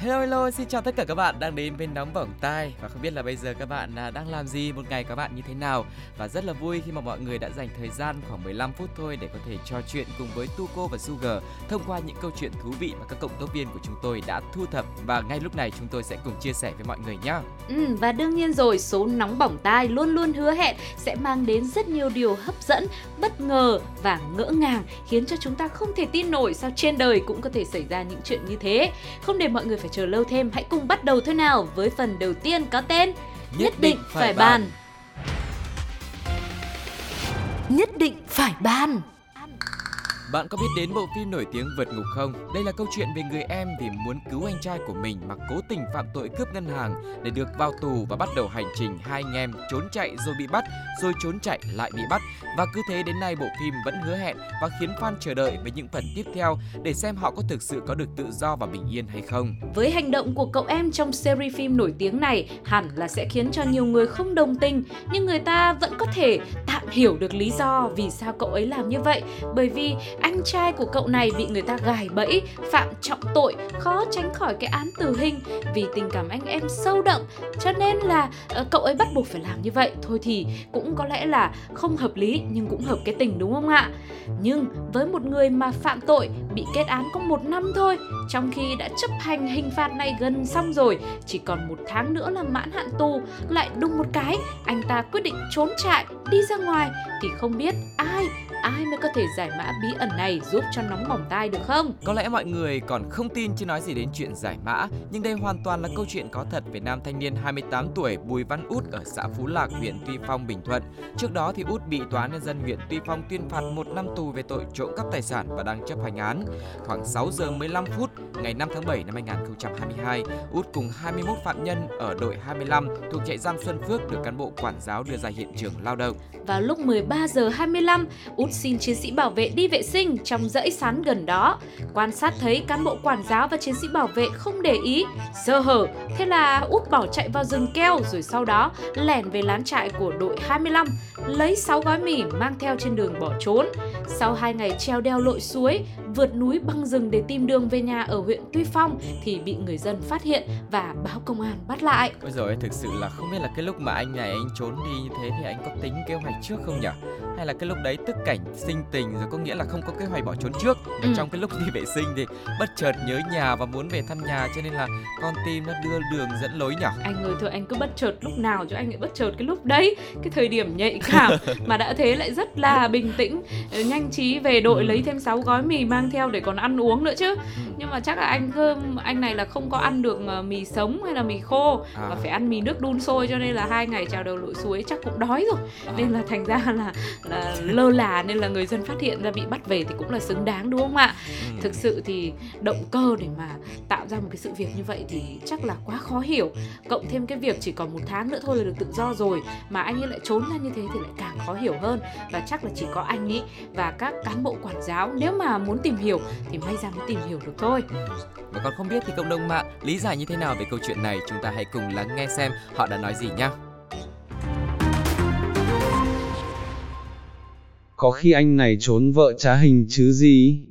Hello hello, xin chào tất cả các bạn đang đến bên Nóng Bỏng Tai. Và không biết là bây giờ các bạn à, đang làm gì, một ngày các bạn như thế nào. Và rất là vui khi mà mọi người đã dành thời gian khoảng 15 phút thôi để có thể trò chuyện cùng với Tuco và Sugar Thông qua những câu chuyện thú vị mà các cộng tác viên của chúng tôi đã thu thập. Và ngay lúc này chúng tôi sẽ cùng chia sẻ với mọi người nhé Ừ, và đương nhiên rồi, số nóng bỏng tai luôn luôn hứa hẹn sẽ mang đến rất nhiều điều hấp dẫn, bất ngờ và ngỡ ngàng khiến cho chúng ta không thể tin nổi sao trên đời cũng có thể xảy ra những chuyện như thế. Không để mọi người phải chờ lâu thêm, hãy cùng bắt đầu thôi nào với phần đầu tiên có tên Nhất định phải bàn. Nhất định phải ban bạn có biết đến bộ phim nổi tiếng Vượt Ngục không? Đây là câu chuyện về người em vì muốn cứu anh trai của mình mà cố tình phạm tội cướp ngân hàng để được vào tù và bắt đầu hành trình hai anh em trốn chạy rồi bị bắt, rồi trốn chạy lại bị bắt. Và cứ thế đến nay bộ phim vẫn hứa hẹn và khiến fan chờ đợi với những phần tiếp theo để xem họ có thực sự có được tự do và bình yên hay không. Với hành động của cậu em trong series phim nổi tiếng này hẳn là sẽ khiến cho nhiều người không đồng tình nhưng người ta vẫn có thể tạm hiểu được lý do vì sao cậu ấy làm như vậy bởi vì anh trai của cậu này bị người ta gài bẫy, phạm trọng tội, khó tránh khỏi cái án tử hình. Vì tình cảm anh em sâu đậm, cho nên là ờ, cậu ấy bắt buộc phải làm như vậy. Thôi thì cũng có lẽ là không hợp lý, nhưng cũng hợp cái tình đúng không ạ? Nhưng với một người mà phạm tội, bị kết án có một năm thôi, trong khi đã chấp hành hình phạt này gần xong rồi, chỉ còn một tháng nữa là mãn hạn tù, lại đùng một cái, anh ta quyết định trốn trại, đi ra ngoài. Thì không biết ai ai mới có thể giải mã bí ẩn này giúp cho nóng bỏng tai được không Có lẽ mọi người còn không tin chứ nói gì đến chuyện giải mã, nhưng đây hoàn toàn là câu chuyện có thật về nam thanh niên 28 tuổi Bùi Văn Út ở xã Phú Lạc, huyện Tuy Phong, Bình Thuận. Trước đó thì Út bị tòa nhân dân huyện Tuy Phong tuyên phạt một năm tù về tội trộm cắp tài sản và đang chấp hành án. Khoảng 6 giờ 15 phút ngày 5 tháng 7 năm 2022, Út cùng 21 phạm nhân ở đội 25 thuộc trại giam Xuân Phước được cán bộ quản giáo đưa ra hiện trường lao động. Vào lúc 13 giờ 25, Út xin chiến sĩ bảo vệ đi vệ sinh trong dãy sắn gần đó. Quan sát thấy cán bộ quản giáo và chiến sĩ bảo vệ không để ý, sơ hở. Thế là Út bỏ chạy vào rừng keo rồi sau đó lẻn về lán trại của đội 25, lấy 6 gói mì mang theo trên đường bỏ trốn. Sau 2 ngày treo đeo lội suối, vượt núi băng rừng để tìm đường về nhà ở huyện Tuy Phong thì bị người dân phát hiện và báo công an bắt lại. Ôi rồi thực sự là không biết là cái lúc mà anh này anh trốn đi như thế thì anh có tính kế hoạch trước không nhỉ? Hay là cái lúc đấy tức cảnh sinh tình rồi có nghĩa là không có kế hoạch bỏ trốn trước. Và Ừ. trong cái lúc đi vệ sinh thì bất chợt nhớ nhà và muốn về thăm nhà cho nên là con tim nó đưa đường dẫn lối nhỉ? Anh ơi thôi anh cứ bất chợt lúc nào cho anh lại bất chợt cái lúc đấy. Cái thời điểm nhạy cảm mà đã thế lại rất là bình tĩnh ờ, Nhanh trí về đội lấy thêm 6 gói mì mang theo để còn ăn uống nữa chứ. Nhưng mà chắc là anh không anh này là không có ăn được ờ, mì sống hay là mì khô À. Mà phải ăn mì nước đun sôi cho nên là hai ngày trèo đầu lội suối chắc cũng đói rồi. Nên là thành ra là, là lơ là nên là người dân phát hiện ra bị bắt về thì cũng là xứng đáng đúng không ạ? Ừ. Thực sự thì động cơ để mà tạo ra một cái sự việc như vậy thì chắc là quá khó hiểu Cộng thêm cái việc chỉ còn một tháng nữa thôi là được tự do rồi Mà anh ấy lại trốn ra như thế thì lại càng khó hiểu hơn Và chắc là chỉ có anh ấy và các cán bộ quản giáo Nếu mà muốn tìm hiểu thì may ra mới tìm hiểu được thôi Và còn không biết thì cộng đồng mạng lý giải như thế nào về câu chuyện này chúng ta hãy cùng lắng nghe xem họ đã nói gì nhá. Có khi anh này trốn vợ trá hình chứ gì?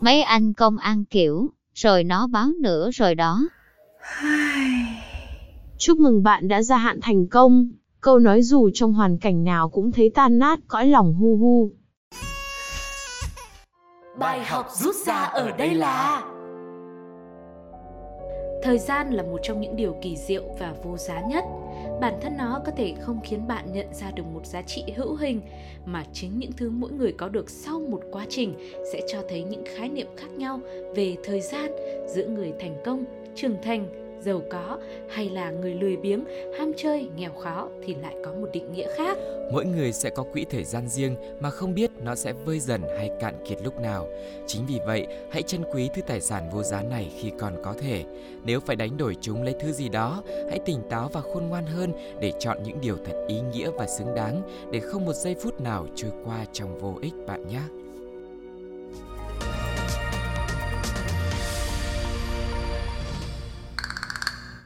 Mấy anh công an kiểu, rồi nó báo nữa rồi đó. Chúc mừng bạn đã gia hạn thành công. Câu nói dù trong hoàn cảnh nào cũng thấy tan nát cõi lòng hu hu. Bài học rút ra ở đây là Thời gian là một trong những điều kỳ diệu và vô giá nhất. Bản thân nó có thể không khiến bạn nhận ra được một giá trị hữu hình, mà chính những thứ mỗi người có được sau một quá trình sẽ cho thấy những khái niệm khác nhau về thời gian giữa người thành công, trưởng thành, giàu có hay là người lười biếng, ham chơi, nghèo khó thì lại có một định nghĩa khác. Mỗi người sẽ có quỹ thời gian riêng mà không biết nó sẽ vơi dần hay cạn kiệt lúc nào. Chính vì vậy, hãy trân quý thứ tài sản vô giá này khi còn có thể. Nếu phải đánh đổi chúng lấy thứ gì đó, hãy tỉnh táo và khôn ngoan hơn để chọn những điều thật ý nghĩa và xứng đáng để không một giây phút nào trôi qua trong vô ích bạn nhé.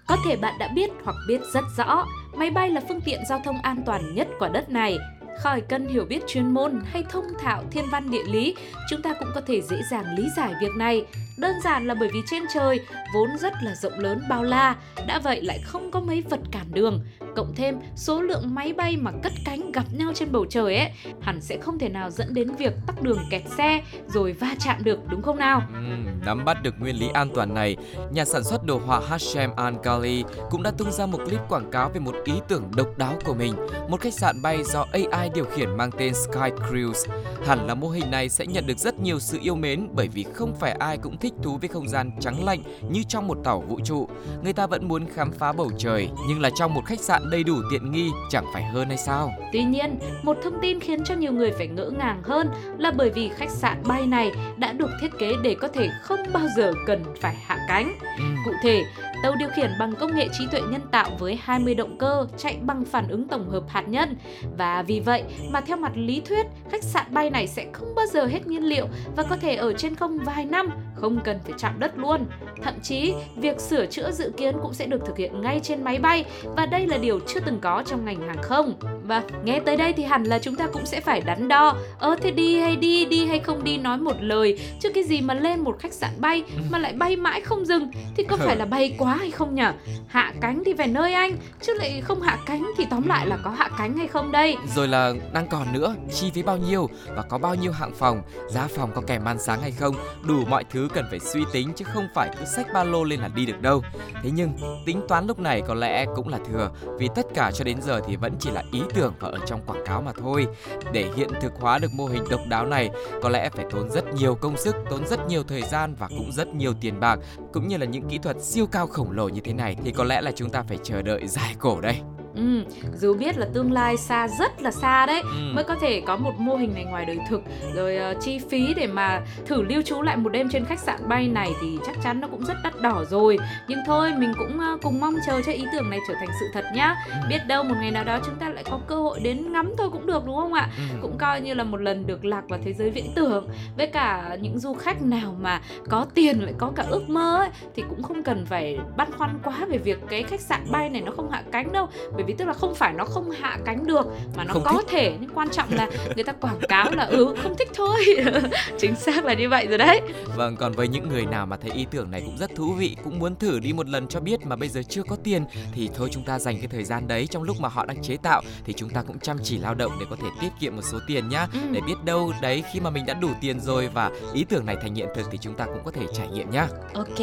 Có thể bạn đã biết hoặc biết rất rõ, máy bay là phương tiện giao thông an toàn nhất quả đất này. Khỏi cần hiểu biết chuyên môn hay thông thạo thiên văn địa lý, chúng ta cũng có thể dễ dàng lý giải việc này. Đơn giản là bởi vì trên trời vốn rất là rộng lớn bao la, đã vậy lại không có mấy vật cản đường. Cộng thêm số lượng máy bay mà cất cánh gặp nhau trên bầu trời ấy, hẳn sẽ không thể nào dẫn đến việc tắc đường kẹt xe rồi va chạm được đúng không nào? Ừ, nắm bắt được nguyên lý an toàn này, nhà sản xuất đồ họa Hashem Al-Ghali cũng đã tung ra một clip quảng cáo về một ý tưởng độc đáo của mình, một khách sạn bay do AI điều khiển mang tên Sky Cruise. Hẳn là mô hình này sẽ nhận được rất nhiều sự yêu mến bởi vì không phải ai cũng thích thú với không gian trắng lạnh như trong một tàu vũ trụ. Người ta vẫn muốn khám phá bầu trời, nhưng là trong một khách sạn đầy đủ tiện nghi chẳng phải hơn hay sao? Tuy nhiên, một thông tin khiến cho nhiều người phải ngỡ ngàng hơn là bởi vì khách sạn bay này đã được thiết kế để có thể không bao giờ cần phải hạ cánh. Ừ. Cụ thể, tàu điều khiển bằng công nghệ trí tuệ nhân tạo với 20 động cơ chạy bằng phản ứng tổng hợp hạt nhân và vì vậy mà theo mặt lý thuyết, khách sạn bay này sẽ không bao giờ hết nhiên liệu và có thể ở trên không vài năm, không cần phải chạm đất luôn. Thậm chí, việc sửa chữa dự kiến cũng sẽ được thực hiện ngay trên máy bay và đây là điều chưa từng có trong ngành hàng không. Và nghe tới đây thì hẳn là chúng ta cũng sẽ phải đắn đo. Ơ thế đi hay đi, đi hay không đi nói một lời, chứ cái gì mà lên một khách sạn bay mà lại bay mãi không dừng thì có phải là bay quá hay không nhỉ? Hạ cánh thì về nơi anh, chứ lại không hạ cánh thì tóm lại là có hạ cánh hay không đây? Rồi là đang còn nữa, chi phí bao nhiêu và có bao nhiêu hạng phòng, giá phòng có kèm ăn sáng hay không, đủ mọi thứ cần phải suy tính chứ không phải cứ xách ba lô lên là đi được đâu. Thế nhưng tính toán lúc này có lẽ cũng là thừa vì tất cả cho đến giờ thì vẫn chỉ là ý tưởng và ở trong quảng cáo mà thôi. Để hiện thực hóa được mô hình độc đáo này có lẽ phải tốn rất nhiều công sức, tốn rất nhiều thời gian và cũng rất nhiều tiền bạc cũng như là những kỹ thuật siêu cao khổng lồ như thế này thì có lẽ là chúng ta phải chờ đợi dài cổ đây. Ừ, dù biết là tương lai xa rất là xa đấy Ừ. mới có thể có một mô hình này ngoài đời thực. Rồi ờ, chi phí để mà thử lưu trú lại một đêm trên khách sạn bay này thì chắc chắn nó cũng rất đắt đỏ rồi. Nhưng thôi mình cũng ờ, cùng mong chờ cho ý tưởng này trở thành sự thật nhá. Biết đâu một ngày nào đó chúng ta lại có cơ hội đến ngắm thôi cũng được đúng không ạ? Ừ. cũng coi như là một lần được lạc vào thế giới viễn tưởng. Với cả những du khách nào mà có tiền lại có cả ước mơ ấy, thì cũng không cần phải băn khoăn quá về việc cái khách sạn bay này nó không hạ cánh đâu. Bởi vì tức là không phải nó không hạ cánh được mà nó Không có thích. thể nhưng quan trọng là người ta quảng cáo là ừ không thích thôi chính xác là như vậy rồi đấy Vâng, còn với những người nào mà thấy ý tưởng này cũng rất thú vị, cũng muốn thử đi một lần cho biết mà bây giờ chưa có tiền thì thôi chúng ta dành cái thời gian đấy trong lúc mà họ đang chế tạo thì chúng ta cũng chăm chỉ lao động để có thể tiết kiệm một số tiền nhá. Ừ. Để biết đâu đấy khi mà mình đã đủ tiền rồi và ý tưởng này thành hiện thực thì chúng ta cũng có thể trải nghiệm nhá. Ok,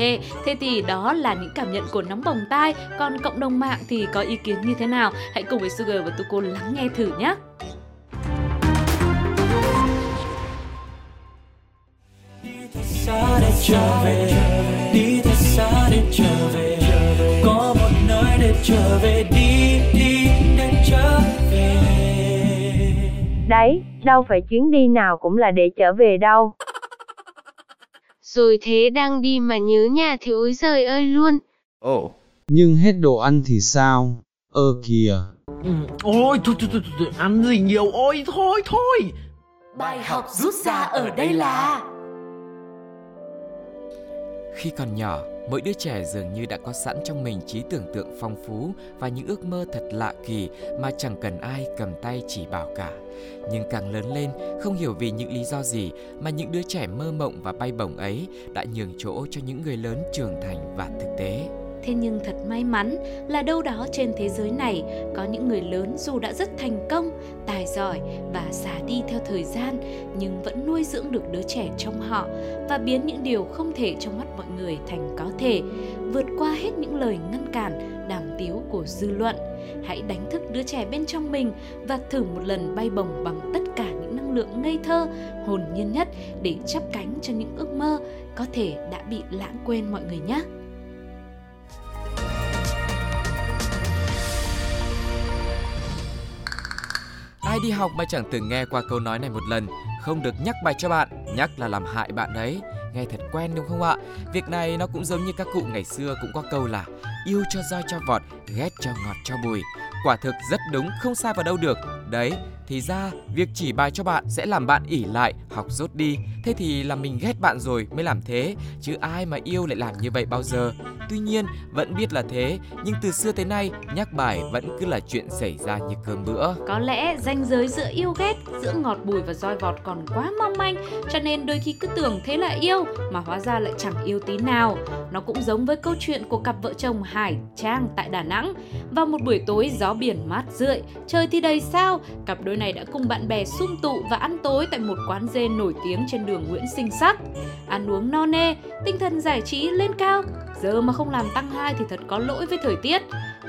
thế thì đó là những cảm nhận của nóng bỏng tai Còn cộng đồng mạng thì có ý kiến như thế nào? Hãy cùng với Sugar và Tuko lắng nghe thử nhé xa để trở về đi thật xa để trở về có một nơi để trở về đi đi để trở về Đấy, đâu phải chuyến đi nào cũng là để trở về đâu. Rồi thế đang đi mà nhớ nhà thì ôi giời ơi luôn. Ồ. Nhưng hết đồ ăn thì sao? Ơ kìa. Ừ, ôi thôi, thôi, thôi, thôi, ăn gì nhiều ôi thôi thôi Bài học rút ra ở đây là Khi còn nhỏ, mỗi đứa trẻ dường như đã có sẵn trong mình trí tưởng tượng phong phú và những ước mơ thật lạ kỳ mà chẳng cần ai cầm tay chỉ bảo cả. Nhưng càng lớn lên, không hiểu vì những lý do gì mà những đứa trẻ mơ mộng và bay bổng ấy đã nhường chỗ cho những người lớn trưởng thành và thực tế. Thế nhưng thật may mắn là đâu đó trên thế giới này có những người lớn dù đã rất thành công, tài giỏi và già đi theo thời gian nhưng vẫn nuôi dưỡng được đứa trẻ trong họ và biến những điều không thể trong mắt mọi người thành có thể, vượt qua hết những lời ngăn cản, đàm tiếu của dư luận. Hãy đánh thức đứa trẻ bên trong mình và thử một lần bay bổng bằng tất cả những năng lượng ngây thơ, hồn nhiên nhất để chắp cánh cho những ước mơ có thể đã bị lãng quên mọi người nhé. Ai đi học mà chẳng từng nghe qua câu nói này một lần, không được nhắc bài cho bạn, nhắc là làm hại bạn đấy. Nghe thật quen đúng không ạ? Việc này nó cũng giống như các cụ ngày xưa cũng có câu là yêu cho roi cho vọt, ghét cho ngọt cho bùi. Quả thực rất đúng, không sai vào đâu được. Đấy, thì ra việc chỉ bài cho bạn sẽ làm bạn ỉ lại, học rốt đi. Thế thì là mình ghét bạn rồi mới làm thế, chứ ai mà yêu lại làm như vậy bao giờ. Tuy nhiên, vẫn biết là thế, nhưng từ xưa tới nay, nhắc bài vẫn cứ là chuyện xảy ra như cơm bữa. Có lẽ ranh giới giữa yêu ghét, giữa ngọt bùi và roi vọt còn quá mong manh, cho nên đôi khi cứ tưởng thế là yêu mà hóa ra lại chẳng yêu tí nào. Nó cũng giống với câu chuyện của cặp vợ chồng Hải, Trang tại Đà Nẵng. Vào một buổi tối gió biển mát rượi, trời thì đầy sao, cặp đôi này đã cùng bạn bè sum tụ và ăn tối tại một quán dê nổi tiếng trên đường Nguyễn Sinh Sắc. Ăn uống no nê, tinh thần giải trí lên cao, giờ mà không làm tăng hai thì thật có lỗi với thời tiết.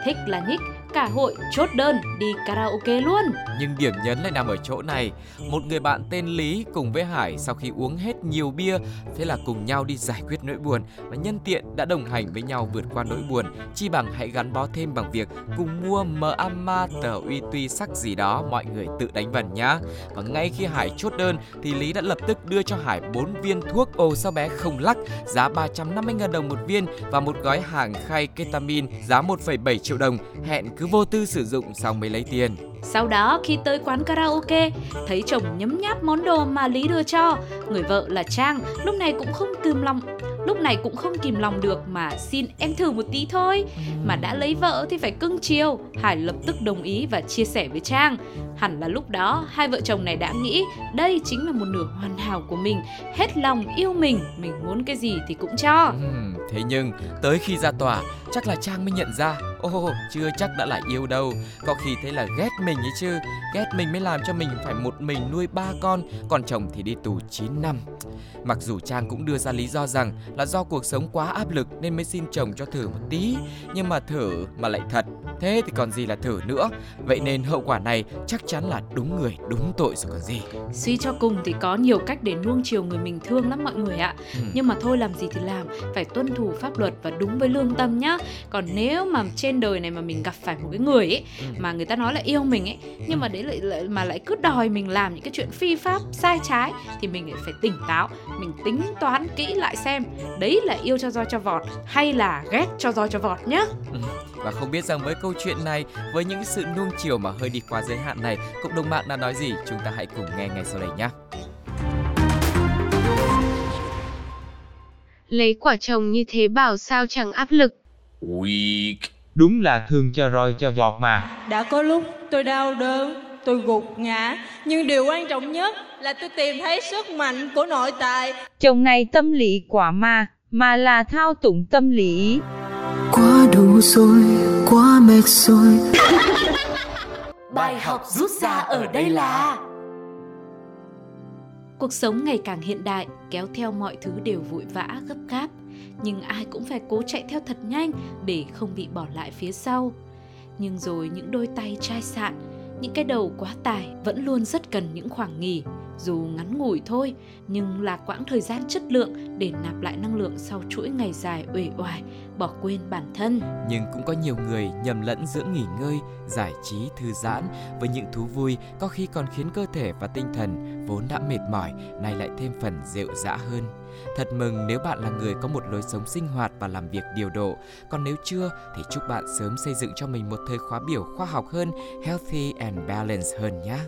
Thích là nhích, cả hội chốt đơn đi karaoke luôn. Nhưng điểm nhấn lại nằm ở chỗ này. Một người bạn tên Lý cùng với Hải sau khi uống hết nhiều bia, thế là cùng nhau đi giải quyết nỗi buồn và nhân tiện đã đồng hành với nhau vượt qua nỗi buồn. Chi bằng hãy gắn bó thêm bằng việc cùng mua mờ amma tờ uy tuy sắc gì đó mọi người tự đánh vần nhá. Và ngay khi Hải chốt đơn thì Lý đã lập tức đưa cho Hải 4 viên thuốc ô sao bé không lắc giá 350.000 đồng một viên và một gói hàng khay ketamin giá 1,7 triệu đồng hẹn cứ vô tư sử dụng xong mới lấy tiền. Sau đó khi tới quán karaoke, thấy chồng nhấm nháp món đồ mà Lý đưa cho, người vợ là Trang lúc này cũng không kìm lòng lúc này cũng không kìm lòng được mà xin em thử một tí thôi. Mà đã lấy vợ thì phải cưng chiều. Hải lập tức đồng ý và chia sẻ với Trang. Hẳn là lúc đó hai vợ chồng này đã nghĩ đây chính là một nửa hoàn hảo của mình, hết lòng yêu mình, mình muốn cái gì thì cũng cho. Ừm, thế nhưng tới khi ra tòa chắc là Trang mới nhận ra Ồ, chưa chắc đã là yêu đâu. Có khi thế là ghét mình ấy chứ. Ghét mình mới làm cho mình phải một mình nuôi ba con. Còn chồng thì đi tù 9 năm. Mặc dù Trang cũng đưa ra lý do rằng là do cuộc sống quá áp lực nên mới xin chồng cho thử một tí. Nhưng mà thử mà lại thật. Thế thì còn gì là thử nữa? Vậy nên hậu quả này chắc chắn là đúng người đúng tội rồi còn gì. Suy cho cùng thì có nhiều cách để nuông chiều người mình thương lắm mọi người ạ. Ừ. Nhưng mà thôi làm gì thì làm Phải tuân thủ pháp luật và đúng với lương tâm nhá. Còn nếu mà trên đời này mà mình gặp phải một cái người ấy Ừ. Mà người ta nói là yêu mình ấy Nhưng mà đấy lại, lại mà lại cứ đòi mình làm những cái chuyện phi pháp, sai trái Thì mình lại phải tỉnh táo Mình tính toán kỹ lại xem Đấy là yêu cho roi cho vọt Hay là ghét cho roi cho vọt nhá Ừ. Và không biết rằng với câu chuyện này, với những sự nuông chiều mà hơi đi quá giới hạn này, cộng đồng mạng đã nói gì? Chúng ta hãy cùng nghe ngay sau đây nhé. Lấy quả chồng như thế bảo sao chẳng áp lực. Weak. Đúng là thương cho roi cho vọt mà. Đã có lúc tôi đau đớn, tôi gục ngã, nhưng điều quan trọng nhất là tôi tìm thấy sức mạnh của nội tại. Chồng này tâm lý quá mà, mà là thao túng tâm lý. Quá đủ rồi, quá mệt rồi. Bài học rút ra ở đây là Cuộc sống ngày càng hiện đại, kéo theo mọi thứ đều vội vã, gấp gáp. Nhưng ai cũng phải cố chạy theo thật nhanh để không bị bỏ lại phía sau. Nhưng rồi những đôi tay chai sạn, những cái đầu quá tải vẫn luôn rất cần những khoảng nghỉ. Dù ngắn ngủi thôi, nhưng là quãng thời gian chất lượng để nạp lại năng lượng sau chuỗi ngày dài uể oải, bỏ quên bản thân. Nhưng cũng có nhiều người nhầm lẫn giữa nghỉ ngơi, giải trí, thư giãn với những thú vui có khi còn khiến cơ thể và tinh thần vốn đã mệt mỏi nay lại thêm phần rệu rã hơn. Thật mừng nếu bạn là người có một lối sống sinh hoạt và làm việc điều độ. Còn nếu chưa thì chúc bạn sớm xây dựng cho mình một thời khóa biểu khoa học hơn, healthy and balanced hơn nhé.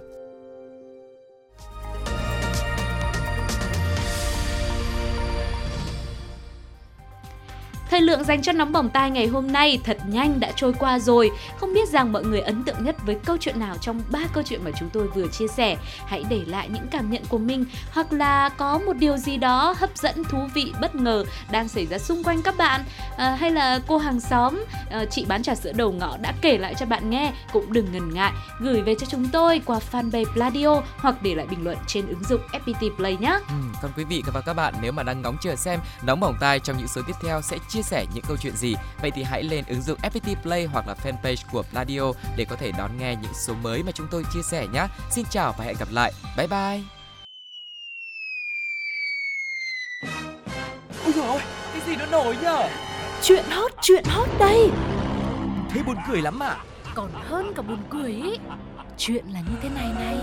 Thời lượng dành cho nóng bỏng tai ngày hôm nay thật nhanh đã trôi qua rồi. Không biết rằng mọi người ấn tượng nhất với câu chuyện nào trong ba câu chuyện mà chúng tôi vừa chia sẻ. Hãy để lại những cảm nhận của mình hoặc là có một điều gì đó hấp dẫn, thú vị, bất ngờ đang xảy ra xung quanh các bạn. À, hay là cô hàng xóm, à, chị bán trà sữa đầu ngõ đã kể lại cho bạn nghe. Cũng đừng ngần ngại gửi về cho chúng tôi qua fanpage Pladio hoặc để lại bình luận trên ứng dụng FPT Play nhé. Ừ, còn quý vị và các bạn nếu mà đang ngóng chờ xem nóng bỏng tai trong những số tiếp theo sẽ chia sẻ những câu chuyện gì, vậy thì hãy lên ứng dụng FPT Play hoặc là fanpage của Pladio để có thể đón nghe những số mới mà chúng tôi chia sẻ nhé. Xin chào và hẹn gặp lại. Bye bye. Ôi ôi, cái gì nó nổi nhở? Chuyện hot, chuyện hot đây Thế buồn cười lắm à? Còn hơn cả buồn cười ý Chuyện là như thế này này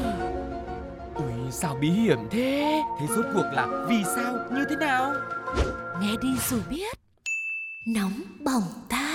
Ui sao bí hiểm thế Thế rốt cuộc là vì sao như thế nào Nghe đi rồi biết nóng bỏng ta.